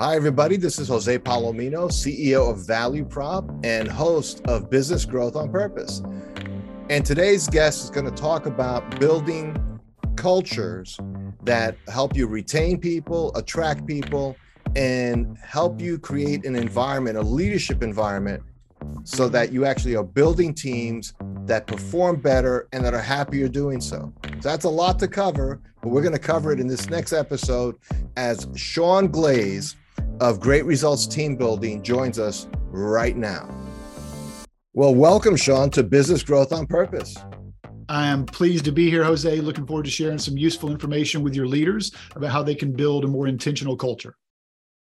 Hi, everybody. This is Jose Palomino, CEO of Value Prop and host of Business Growth on Purpose. And today's guest is going to talk about building cultures that help you retain people, attract people, and help you create an environment, a leadership environment, so that you actually are building teams that perform better and that are happier doing so. So that's a lot to cover, but we're going to cover it in this next episode as Sean Glaze of Great Results Team Building joins us right now. Well, welcome, Sean, to Business Growth on Purpose. I am pleased to be here, Jose. Looking forward to sharing some useful information with your leaders about how they can build a more intentional culture.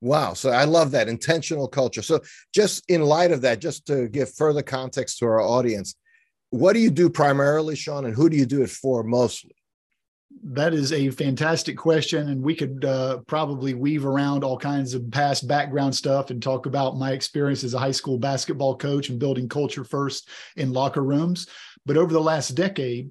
Wow. So I love that intentional culture. So, just in light of that, just to give further context to our audience, what do you do primarily, Sean, and who do you do it for mostly? That is a fantastic question, and we could uh, probably weave around all kinds of past background stuff and talk about my experience as a high school basketball coach and building culture first in locker rooms. But over the last decade,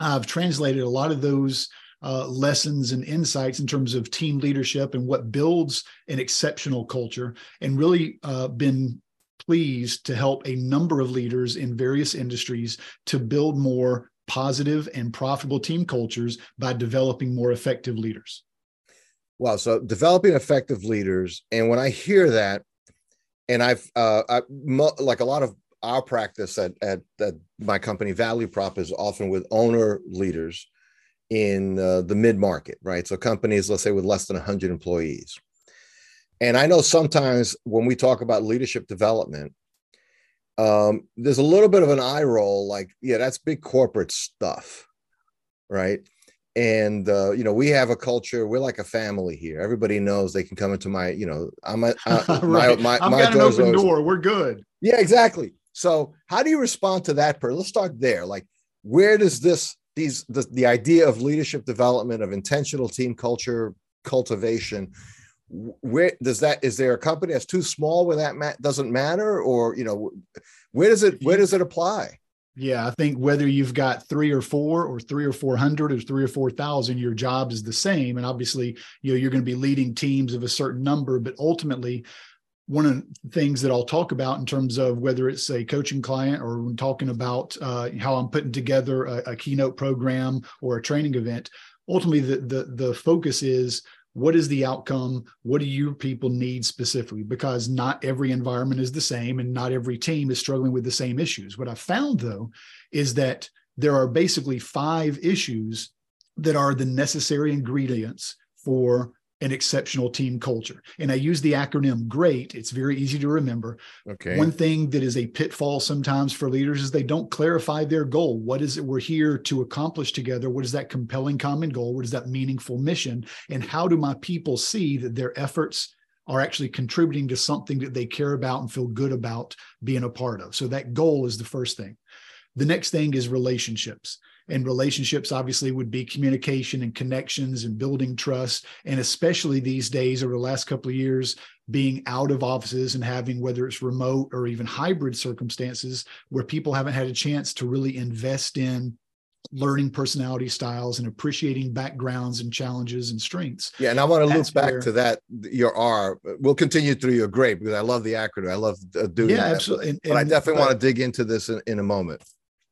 I've translated a lot of those uh, lessons and insights in terms of team leadership and what builds an exceptional culture, and really uh, been pleased to help a number of leaders in various industries to build more positive and profitable team cultures by developing more effective leaders. Wow. So developing effective leaders. And when I hear that, and I've, uh, I, like a lot of our practice at, at, at my company, Value Prop, is often with owner leaders in uh, the mid market, right? So companies, let's say, with less than 100 employees. And I know sometimes when we talk about leadership development, um, there's a little bit of an eye roll, like, yeah, that's big corporate stuff, right? And uh, you know, we have a culture. We're like a family here. Everybody knows they can come into my, you know, I'm a uh, right. my my, I've my got an open door. We're good. Yeah, exactly. So, how do you respond to that? Per, let's start there. Like, where does this these the, the idea of leadership development of intentional team culture cultivation where does that is there a company that's too small where that ma- doesn't matter? Or you know where does it where does it apply? Yeah i think whether you've got three or four or three or four hundred or three or four thousand your job is the same. And obviously you know you're going to be leading teams of a certain number. But ultimately one of the things that I'll talk about in terms of whether it's a coaching client or when talking about uh, how I'm putting together a, a, keynote program or a training event, ultimately the, the the focus is what is the outcome? What do you people need specifically? Because not every environment is the same and not every team is struggling with the same issues. What i found though is that there are basically five issues that are the necessary ingredients for an exceptional team culture. And I use the acronym GREAT. It's very easy to remember. Okay. One thing that is a pitfall sometimes for leaders is they don't clarify their goal. What is it we're here to accomplish together? What is that compelling common goal? What is that meaningful mission? And how do my people see that their efforts are actually contributing to something that they care about and feel good about being a part of? So that goal is the first thing. The next thing is relationships and relationships obviously would be communication and connections and building trust and especially these days over the last couple of years being out of offices and having whether it's remote or even hybrid circumstances where people haven't had a chance to really invest in learning personality styles and appreciating backgrounds and challenges and strengths. Yeah, and I want to loop back where, to that your R. We'll continue through your great because I love the acronym. I love uh, doing yeah, that. absolutely. And, but and, I definitely but, want to dig into this in, in a moment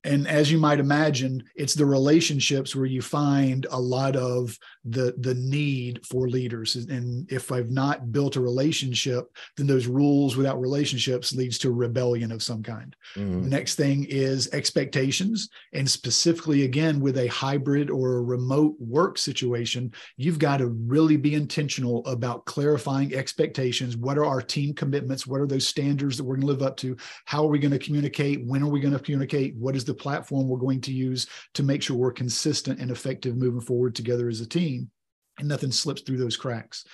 and as you might imagine it's the relationships where you find a lot of the the need for leaders. And if i've not built a relationship then those rules without relationships leads to rebellion of some kind. Mm-hmm. the next thing is expectations. And specifically again with a hybrid or a remote work situation you've got to really be intentional about clarifying expectations. What are our team commitments? What are those standards that we're going to live up to? How are we going to communicate? When are we going to communicate? What is the platform we're going to use to make sure we're consistent and effective moving forward together as a team and nothing slips through those cracks.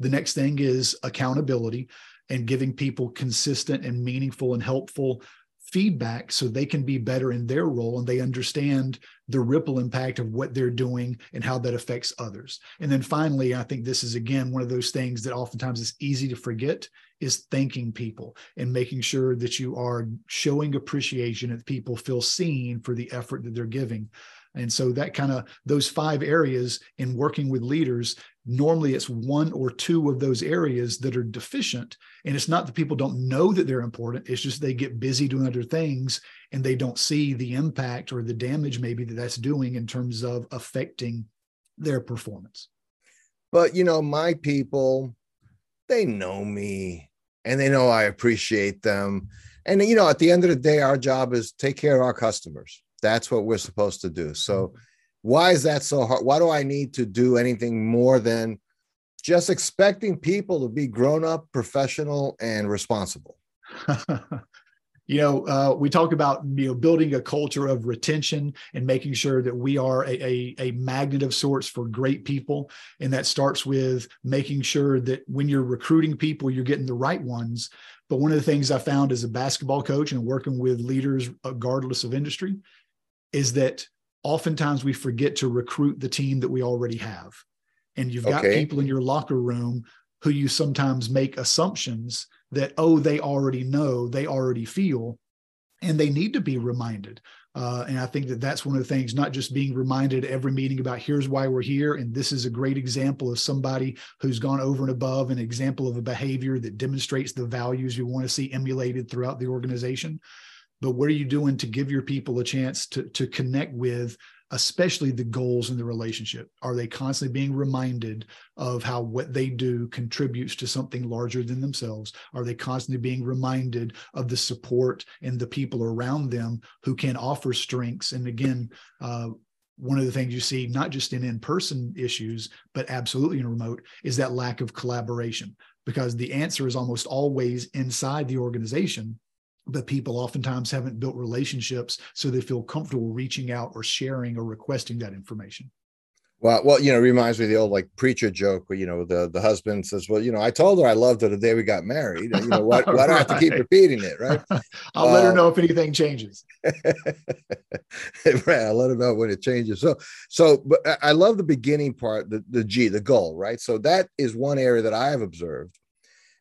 The next thing is accountability and giving people consistent and meaningful and helpful feedback so they can be better in their role and they understand the ripple impact of what they're doing and how that affects others. And then finally, I think this is again one of those things that oftentimes is easy to forget is thanking people and making sure that you are showing appreciation that people feel seen for the effort that they're giving. And so that kind of those five areas in working with leaders, normally it's one or two of those areas that are deficient. And it's not that people don't know that they're important, it's just they get busy doing other things and they don't see the impact or the damage maybe that that's doing in terms of affecting their performance. But, you know, my people, they know me and they know I appreciate them. And, you know, at the end of the day, our job is take care of our customers that's what we're supposed to do. So, why is that so hard? Why do I need to do anything more than just expecting people to be grown up, professional, and responsible? you know, uh, we talk about you know building a culture of retention and making sure that we are a, a, a magnet of sorts for great people, and that starts with making sure that when you're recruiting people, you're getting the right ones. But one of the things I found as a basketball coach and working with leaders, regardless of industry, is that oftentimes we forget to recruit the team that we already have. And you've got okay. people in your locker room who you sometimes make assumptions that, oh, they already know, they already feel, and they need to be reminded. Uh, and I think that that's one of the things, not just being reminded every meeting about here's why we're here. And this is a great example of somebody who's gone over and above, an example of a behavior that demonstrates the values you want to see emulated throughout the organization but what are you doing to give your people a chance to, to connect with especially the goals in the relationship? Are they constantly being reminded of how what they do contributes to something larger than themselves? Are they constantly being reminded of the support and the people around them who can offer strengths? And again uh, one of the things you see not just in in-person issues but absolutely in remote is that lack of collaboration because the answer is almost always inside the organization but people oftentimes haven't built relationships so they feel comfortable reaching out or sharing or requesting that information. Well well you know reminds me of the old like preacher joke where you know the the husband says well you know i told her i loved her the day we got married you know why, why do i have to keep repeating it? Right? I'll let her uh, know if anything changes. Right i'll let her know when it changes. So so but i love the beginning part the, the g the goal right? So that is one area that i have observed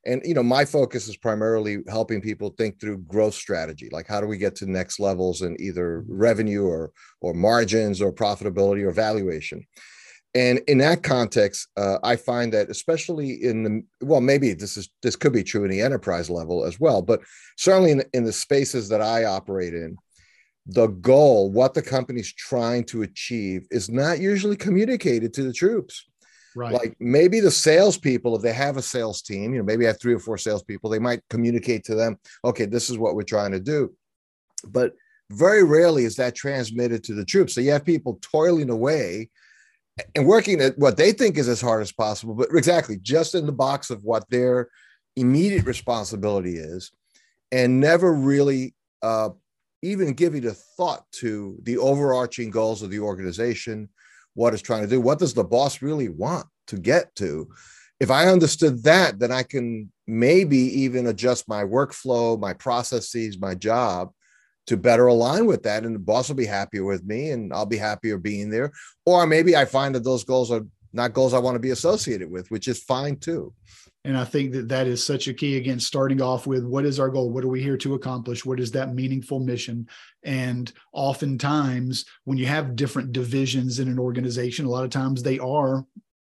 and you know my focus is primarily helping people think through growth strategy like how do we get to next levels in either revenue or or margins or profitability or valuation. And in that context uh, i find that especially in the well maybe this is this could be true in the enterprise level as well but certainly in, in the spaces that i operate in the goal what the company's trying to achieve is not usually communicated to the troops Right. Like maybe the salespeople, if they have a sales team, you know, maybe I have three or four salespeople, they might communicate to them, okay, this is what we're trying to do. But very rarely is that transmitted to the troops. So you have people toiling away and working at what they think is as hard as possible, but exactly just in the box of what their immediate responsibility is, and never really uh, even giving a thought to the overarching goals of the organization, what it's trying to do. What does the boss really want to get to? If I understood that, then I can maybe even adjust my workflow, my processes, my job to better align with that. And the boss will be happier with me and I'll be happier being there. Or maybe I find that those goals are not goals I want to be associated with, which is fine too. And I think that that is such a key. Again, starting off with what is our goal? What are we here to accomplish? What is that meaningful mission? And oftentimes, when you have different divisions in an organization, a lot of times they are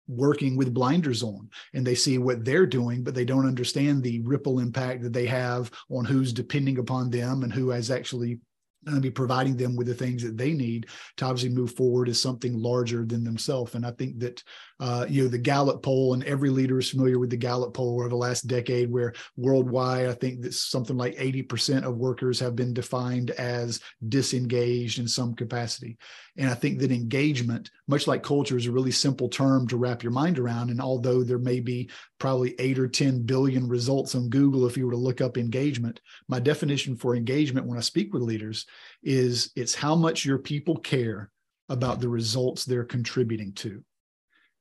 working with blinders on and they see what they're doing, but they don't understand the ripple impact that they have on who's depending upon them and who has actually going to be providing them with the things that they need to obviously move forward as something larger than themselves. And I think that uh, you know the Gallup poll, and every leader is familiar with the Gallup poll over the last decade, where worldwide I think that something like 80% of workers have been defined as disengaged in some capacity. And I think that engagement, much like culture, is a really simple term to wrap your mind around. And although there may be probably eight or 10 billion results on Google if you were to look up engagement, my definition for engagement when I speak with leaders is it's how much your people care about the results they're contributing to.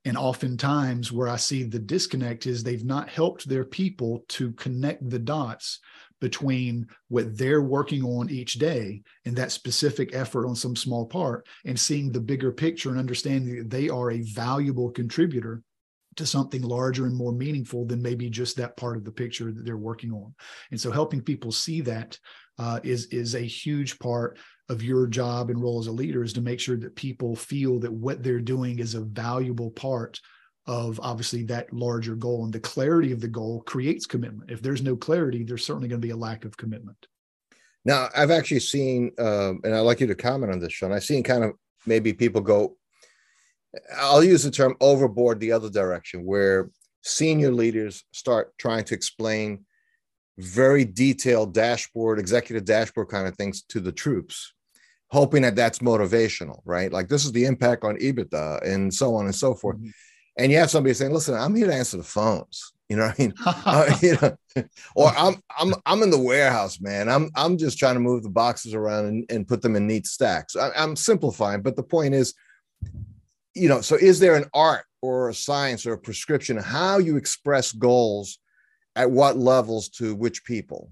And oftentimes, where I see the disconnect is they've not helped their people to connect the dots between what they're working on each day and that specific effort on some small part and seeing the bigger picture and understanding that they are a valuable contributor to something larger and more meaningful than maybe just that part of the picture that they're working on. And so helping people see that uh, is is a huge part of your job and role as a leader is to make sure that people feel that what they're doing is a valuable part of obviously that larger goal. And the clarity of the goal creates commitment. If there's no clarity there's certainly going to be a lack of commitment. Now i've actually seen um, and i'd like you to comment on this sean. I've seen kind of maybe people go i'll use the term overboard the other direction where senior leaders start trying to explain very detailed dashboard executive dashboard kind of things to the troops hoping that that's motivational right like this is the impact on ebitda and so on and so forth mm-hmm and you have somebody saying, "Listen, I'm here to answer the phones." You know what I mean? uh, you know, or I'm I'm I'm in the warehouse, man. I'm I'm just trying to move the boxes around and, and put them in neat stacks. I, I'm simplifying, but the point is, you know, so is there an art or a science or a prescription how you express goals at what levels to which people?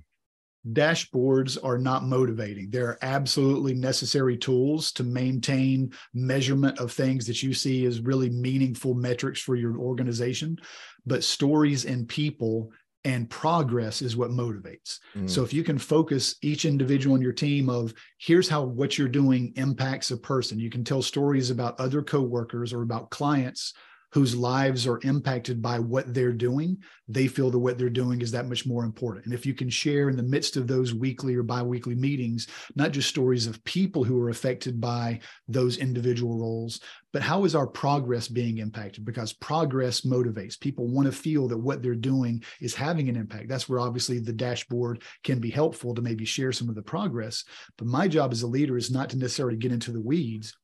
dashboards are not motivating. They're absolutely necessary tools to maintain measurement of things that you see as really meaningful metrics for your organization. But stories and people and progress is what motivates. Mm. So if you can focus each individual in your team of here's how what you're doing impacts a person. You can tell stories about other coworkers or about clients whose lives are impacted by what they're doing, they feel that what they're doing is that much more important. And if you can share in the midst of those weekly or biweekly meetings, not just stories of people who are affected by those individual roles, but how is our progress being impacted? Because progress motivates. People want to feel that what they're doing is having an impact. That's where obviously the dashboard can be helpful to maybe share some of the progress. But my job as a leader is not to necessarily get into the weeds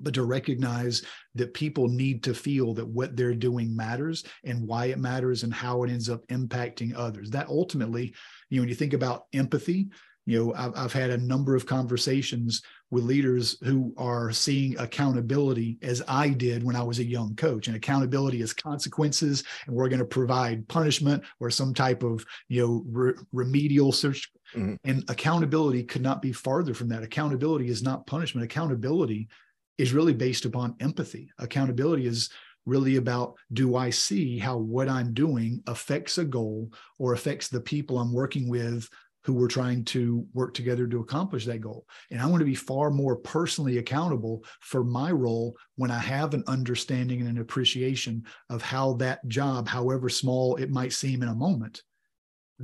but to recognize that people need to feel that what they're doing matters and why it matters and how it ends up impacting others. That ultimately, you know, when you think about empathy, you know, I've, I've had a number of conversations with leaders who are seeing accountability as I did when I was a young coach. And accountability is consequences, and we're going to provide punishment or some type of, you know, re- remedial search. Mm-hmm. And accountability could not be farther from that. Accountability is not punishment. Accountability is really based upon empathy. Accountability is really about do I see how what I'm doing affects a goal or affects the people I'm working with who we're trying to work together to accomplish that goal. And I want to be far more personally accountable for my role when I have an understanding and an appreciation of how that job, however small it might seem in a moment,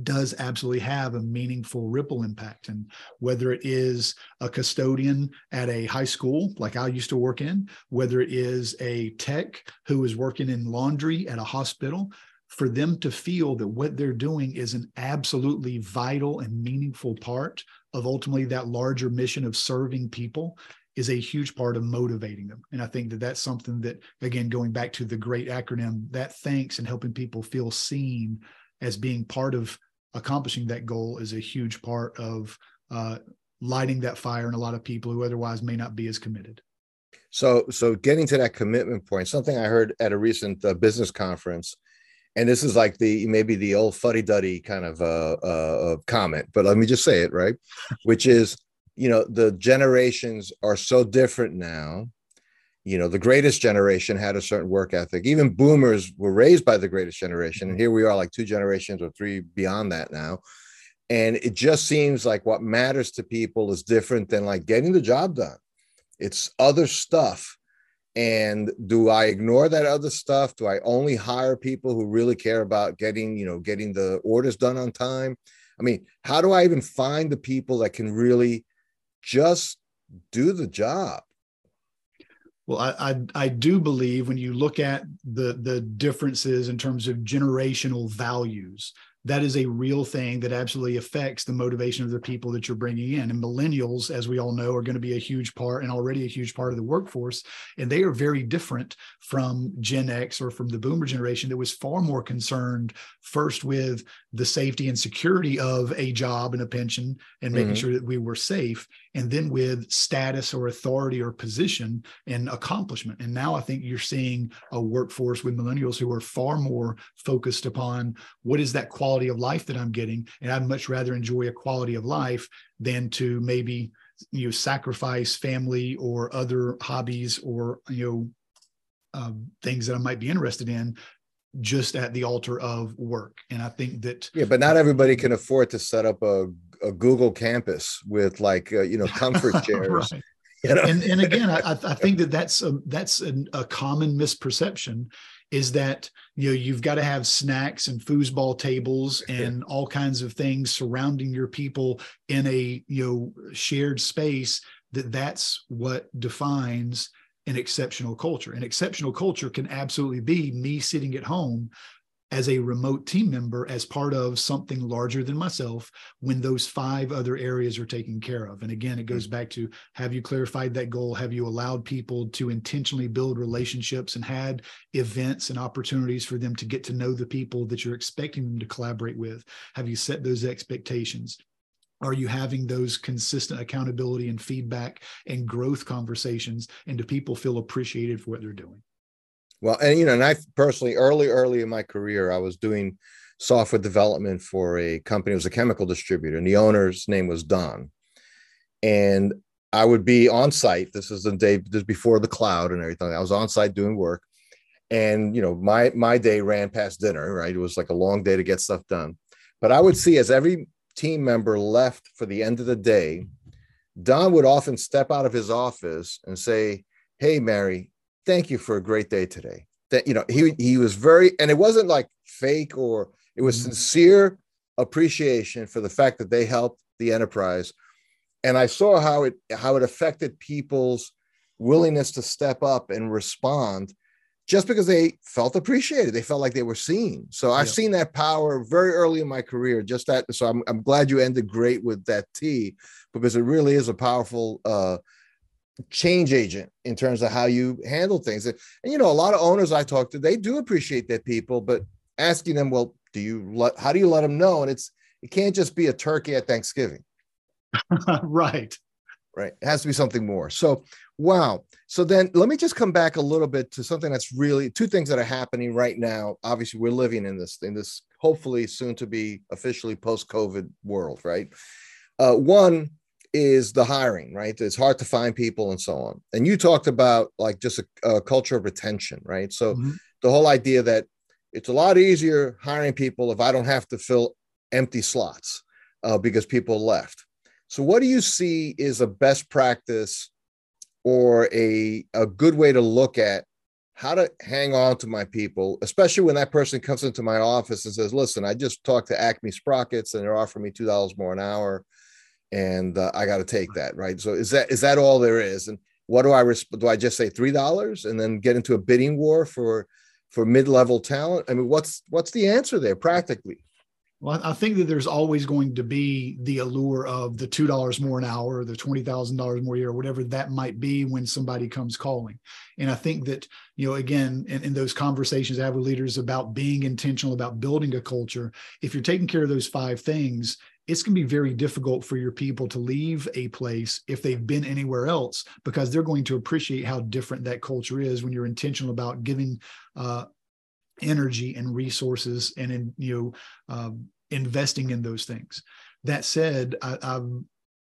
does absolutely have a meaningful ripple impact. And whether it is a custodian at a high school, like I used to work in, whether it is a tech who is working in laundry at a hospital, for them to feel that what they're doing is an absolutely vital and meaningful part of ultimately that larger mission of serving people is a huge part of motivating them. And I think that that's something that, again, going back to the great acronym, that thanks and helping people feel seen as being part of accomplishing that goal is a huge part of uh, lighting that fire in a lot of people who otherwise may not be as committed. So, so getting to that commitment point, something I heard at a recent uh, business conference, and this is like the maybe the old fuddy duddy kind of uh, uh, comment, but let me just say it right, which is you know the generations are so different now you know the greatest generation had a certain work ethic. Even boomers were raised by the greatest generation and mm-hmm. here we are like two generations or three beyond that now. And it just seems like what matters to people is different than like getting the job done. It's other stuff. And do i ignore that other stuff? Do i only hire people who really care about getting you know getting the orders done on time? I mean how do i even find the people that can really just do the job well, I, I, I do believe when you look at the the differences in terms of generational values, that is a real thing that absolutely affects the motivation of the people that you're bringing in. And millennials, as we all know, are going to be a huge part and already a huge part of the workforce. And they are very different from Gen X or from the boomer generation that was far more concerned first with the safety and security of a job and a pension and making mm-hmm. sure that we were safe, and then with status or authority or position and accomplishment. And now I think you're seeing a workforce with millennials who are far more focused upon what is that quality of life that I'm getting. And I'd much rather enjoy a quality of life than to maybe you know sacrifice family or other hobbies or you know um, things that I might be interested in just at the altar of work. And I think that yeah, but not everybody can afford to set up a a Google campus with like uh, you know comfort chairs. right. you know? and, and again, I, I think that that's a, that's a, a common misperception is that you know you've got to have snacks and foosball tables and all kinds of things surrounding your people in a you know shared space that that's what defines an exceptional culture. An exceptional culture can absolutely be me sitting at home as a remote team member as part of something larger than myself when those five other areas are taken care of. And again it hmm. goes back to have you clarified that goal? Have you allowed people to intentionally build relationships and had events and opportunities for them to get to know the people that you're expecting them to collaborate with? Have you set those expectations? Are you having those consistent accountability and feedback and growth conversations? And do people feel appreciated for what they're doing well and you know and i personally early early in my career i was doing software development for a company it was a chemical distributor and the owner's name was don. And i would be on site this is the day this before the cloud and everything i was on site doing work. And you know my my day ran past dinner right? It was like a long day to get stuff done. But i would see as every team member left for the end of the day, Don would often step out of his office and say, Hey, Mary, thank you for a great day today. That, you know, he, he was very, and it wasn't like fake or it was mm-hmm. sincere appreciation for the fact that they helped the enterprise. And I saw how it, how it affected people's willingness to step up and respond just because they felt appreciated they felt like they were seen so i've yeah. seen that power very early in my career just that so I'm, I'm glad you ended great with that t because it really is a powerful uh change agent in terms of how you handle things and, and you know a lot of owners i talk to they do appreciate their people but asking them well do you let how do you let them know and it's it can't just be a turkey at thanksgiving right right it has to be something more so Wow. So then let me just come back a little bit to something that's really two things that are happening right now. Obviously, we're living in this in this hopefully soon to be officially post-COVID world, right? Uh, one is the hiring, right? It's hard to find people and so on. And you talked about like just a, a culture of retention, right? So mm-hmm. the whole idea that it's a lot easier hiring people if I don't have to fill empty slots uh, because people left. So what do you see is a best practice or a, a good way to look at how to hang on to my people, especially when that person comes into my office and says, "Listen, I just talked to Acme Sprockets and they're offering me two dollars more an hour, and uh, I got to take that." Right. So is that is that all there is? And what do I resp- do? I just say three dollars and then get into a bidding war for for mid level talent? I mean, what's what's the answer there practically? Well, I think that there's always going to be the allure of the two dollars more an hour, or the twenty thousand dollars more a year, or whatever that might be when somebody comes calling. And I think that you know, again, in, in those conversations I have with leaders about being intentional about building a culture, if you're taking care of those five things, it's going to be very difficult for your people to leave a place if they've been anywhere else because they're going to appreciate how different that culture is when you're intentional about giving uh, energy and resources and in you know um, investing in those things. That said I, I,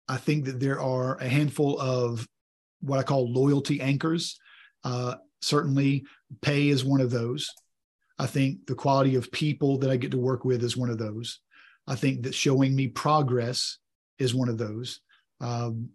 I think that there are a handful of what i call loyalty anchors. Uh, certainly pay is one of those. I think the quality of people that i get to work with is one of those i think that showing me progress is one of those. Um,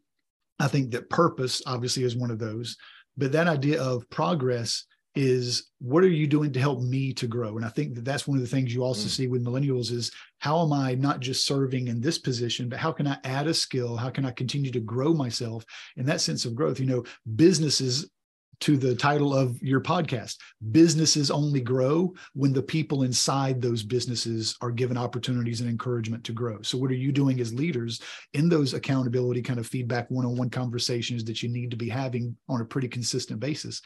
i think that purpose obviously is one of those. But that idea of progress is what are you doing to help me to grow? And i think that that's one of the things you also mm. see with millennials is how am i not just serving in this position but how can i add a skill? How can i continue to grow myself? In that sense of growth you know businesses to the title of your podcast businesses only grow when the people inside those businesses are given opportunities and encouragement to grow. So what are you doing as leaders in those accountability kind of feedback one-on-one conversations that you need to be having on a pretty consistent basis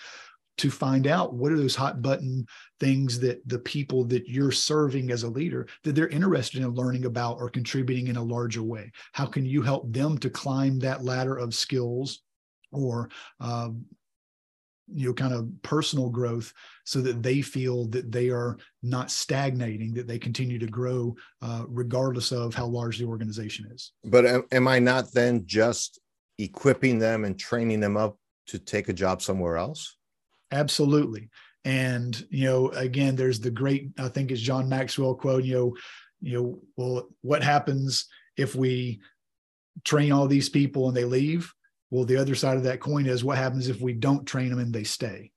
to find out what are those hot button things that the people that you're serving as a leader that they're interested in learning about or contributing in a larger way? How can you help them to climb that ladder of skills or um, you know kind of personal growth so that they feel that they are not stagnating that they continue to grow uh, regardless of how large the organization is. But am, am i not then just equipping them and training them up to take a job somewhere else? Absolutely. And, you know, again, there's the great, I think it's John Maxwell quote, you know, you know, well, what happens if we train all these people and they leave well the other side of that coin is what happens if we don't train them and they stay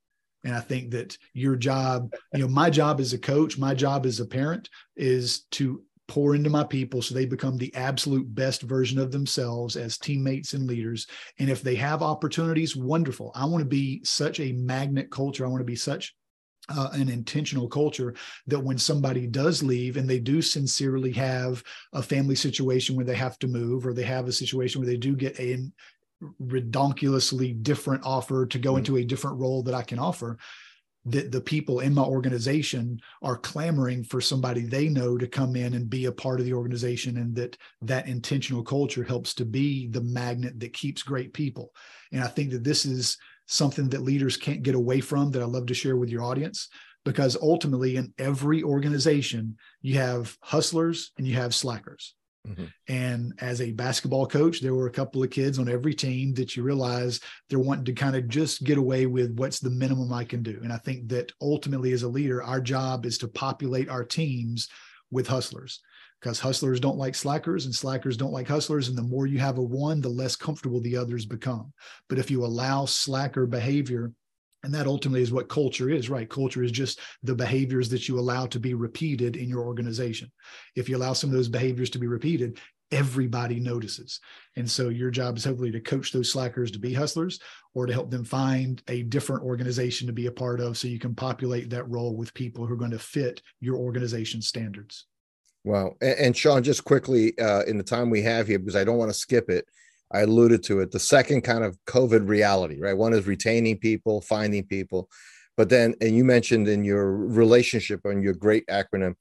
and i think that your job you know my job as a coach my job as a parent is to pour into my people so they become the absolute best version of themselves as teammates and leaders. And if they have opportunities, wonderful. I want to be such a magnet culture. I want to be such uh, an intentional culture that when somebody does leave and they do sincerely have a family situation where they have to move or they have a situation where they do get a redonkulously different offer to go mm-hmm. into a different role that I can offer, that the people in my organization are clamoring for somebody they know to come in and be a part of the organization and that that intentional culture helps to be the magnet that keeps great people and i think that this is something that leaders can't get away from that i love to share with your audience because ultimately in every organization you have hustlers and you have slackers Mm-hmm. And as a basketball coach, there were a couple of kids on every team that you realize they're wanting to kind of just get away with what's the minimum I can do. And I think that ultimately, as a leader, our job is to populate our teams with hustlers because hustlers don't like slackers and slackers don't like hustlers. And the more you have a one, the less comfortable the others become. But if you allow slacker behavior and that ultimately is what culture is, right? Culture is just the behaviors that you allow to be repeated in your organization. If you allow some of those behaviors to be repeated, everybody notices. And so your job is hopefully to coach those slackers to be hustlers or to help them find a different organization to be a part of so you can populate that role with people who are going to fit your organization standards. Wow. And, and Sean, just quickly uh, in the time we have here, because I don't want to skip it, I alluded to it. The second kind of COVID reality, right? One is retaining people, finding people, but then, and you mentioned in your relationship on your great acronym,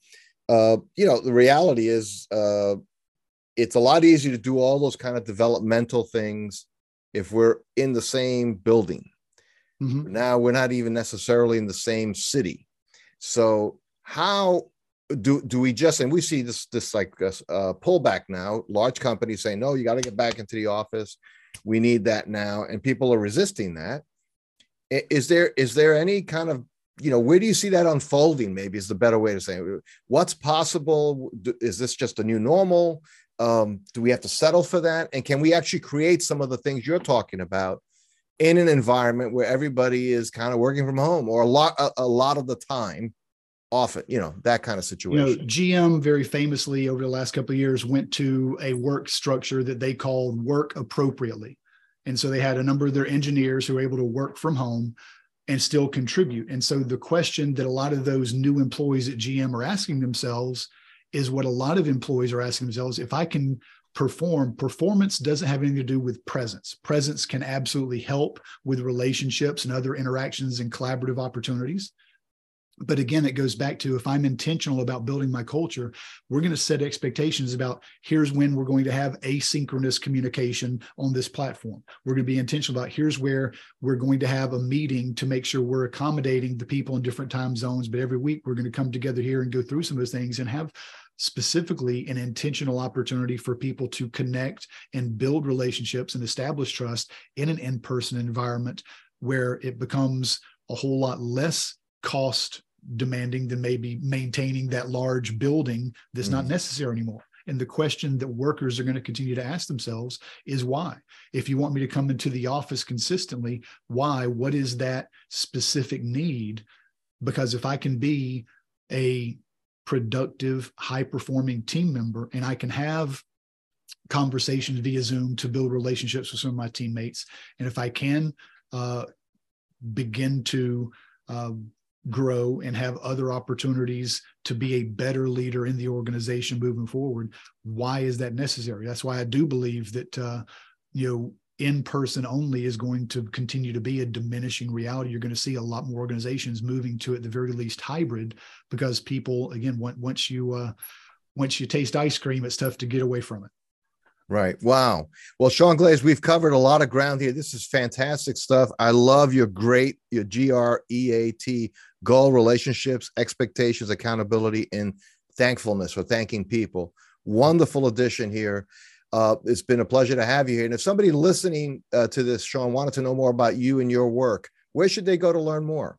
uh, you know, the reality is uh, it's a lot easier to do all those kind of developmental things if we're in the same building. Mm-hmm. Now we're not even necessarily in the same city. So how do do we just and we see this this like uh, pullback now large companies saying no you got to get back into the office. We need that now and people are resisting that. Is there is there any kind of you know where do you see that unfolding maybe is the better way to say it? What's possible? Is this just a new normal? Um, do we have to settle for that? And can we actually create some of the things you're talking about in an environment where everybody is kind of working from home or a lot a, a lot of the time often you know that kind of situation. You know gm very famously over the last couple of years went to a work structure that they called work appropriately. And so they had a number of their engineers who were able to work from home and still contribute. And so the question that a lot of those new employees at gm are asking themselves is what a lot of employees are asking themselves if i can perform performance doesn't have anything to do with presence. Presence can absolutely help with relationships and other interactions and collaborative opportunities but again it goes back to if i'm intentional about building my culture we're going to set expectations about here's when we're going to have asynchronous communication on this platform. We're going to be intentional about here's where we're going to have a meeting to make sure we're accommodating the people in different time zones. But every week we're going to come together here and go through some of those things and have specifically an intentional opportunity for people to connect and build relationships and establish trust in an in-person environment where it becomes a whole lot less cost demanding than maybe maintaining that large building that's mm not necessary anymore. And the question that workers are going to continue to ask themselves is why? If you want me to come into the office consistently, why? What is that specific need? Because if I can be a productive, high performing team member and I can have conversations via Zoom to build relationships with some of my teammates, and if I can uh, begin to uh, grow and have other opportunities to be a better leader in the organization moving forward why is that necessary? That's why i do believe that uh, you know in person only is going to continue to be a diminishing reality. You're going to see a lot more organizations moving to at the very least hybrid because people again once you uh, once you taste ice cream it's tough to get away from it Right. Wow. Well, Sean Glaze, we've covered a lot of ground here. This is fantastic stuff. I love your great, your G R E A T goal, relationships, expectations, accountability, and thankfulness for thanking people. Wonderful addition here. Uh, it's been a pleasure to have you here. And if somebody listening uh, to this, Sean, wanted to know more about you and your work, where should they go to learn more?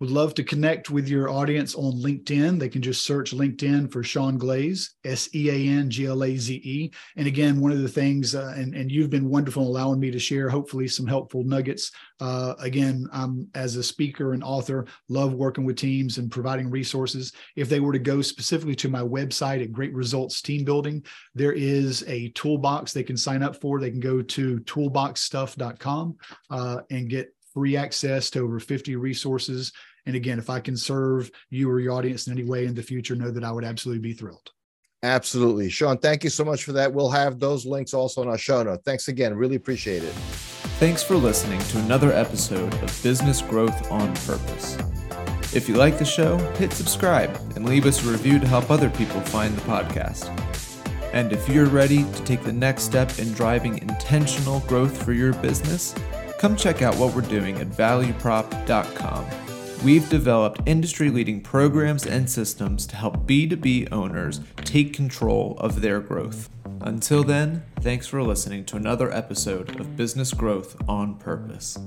Would love to connect with your audience on LinkedIn. They can just search LinkedIn for Sean Glaze, S E A N G L A Z E. And again, one of the things, uh, and, and you've been wonderful allowing me to share, hopefully, some helpful nuggets. Uh, again, I'm as a speaker and author, love working with teams and providing resources. If they were to go specifically to my website at Great Results Team Building, there is a toolbox they can sign up for. They can go to toolboxstuff.com uh, and get free access to over 50 resources. And again, if I can serve you or your audience in any way in the future, know that I would absolutely be thrilled. Absolutely. Sean, thank you so much for that. We'll have those links also in our show note. Thanks again. Really appreciate it. Thanks for listening to another episode of Business Growth on Purpose. If you like the show, hit subscribe and leave us a review to help other people find the podcast. And if you're ready to take the next step in driving intentional growth for your business, come check out what we're doing at valueprop.com. We've developed industry leading programs and systems to help B2B owners take control of their growth. Until then, thanks for listening to another episode of Business Growth on Purpose.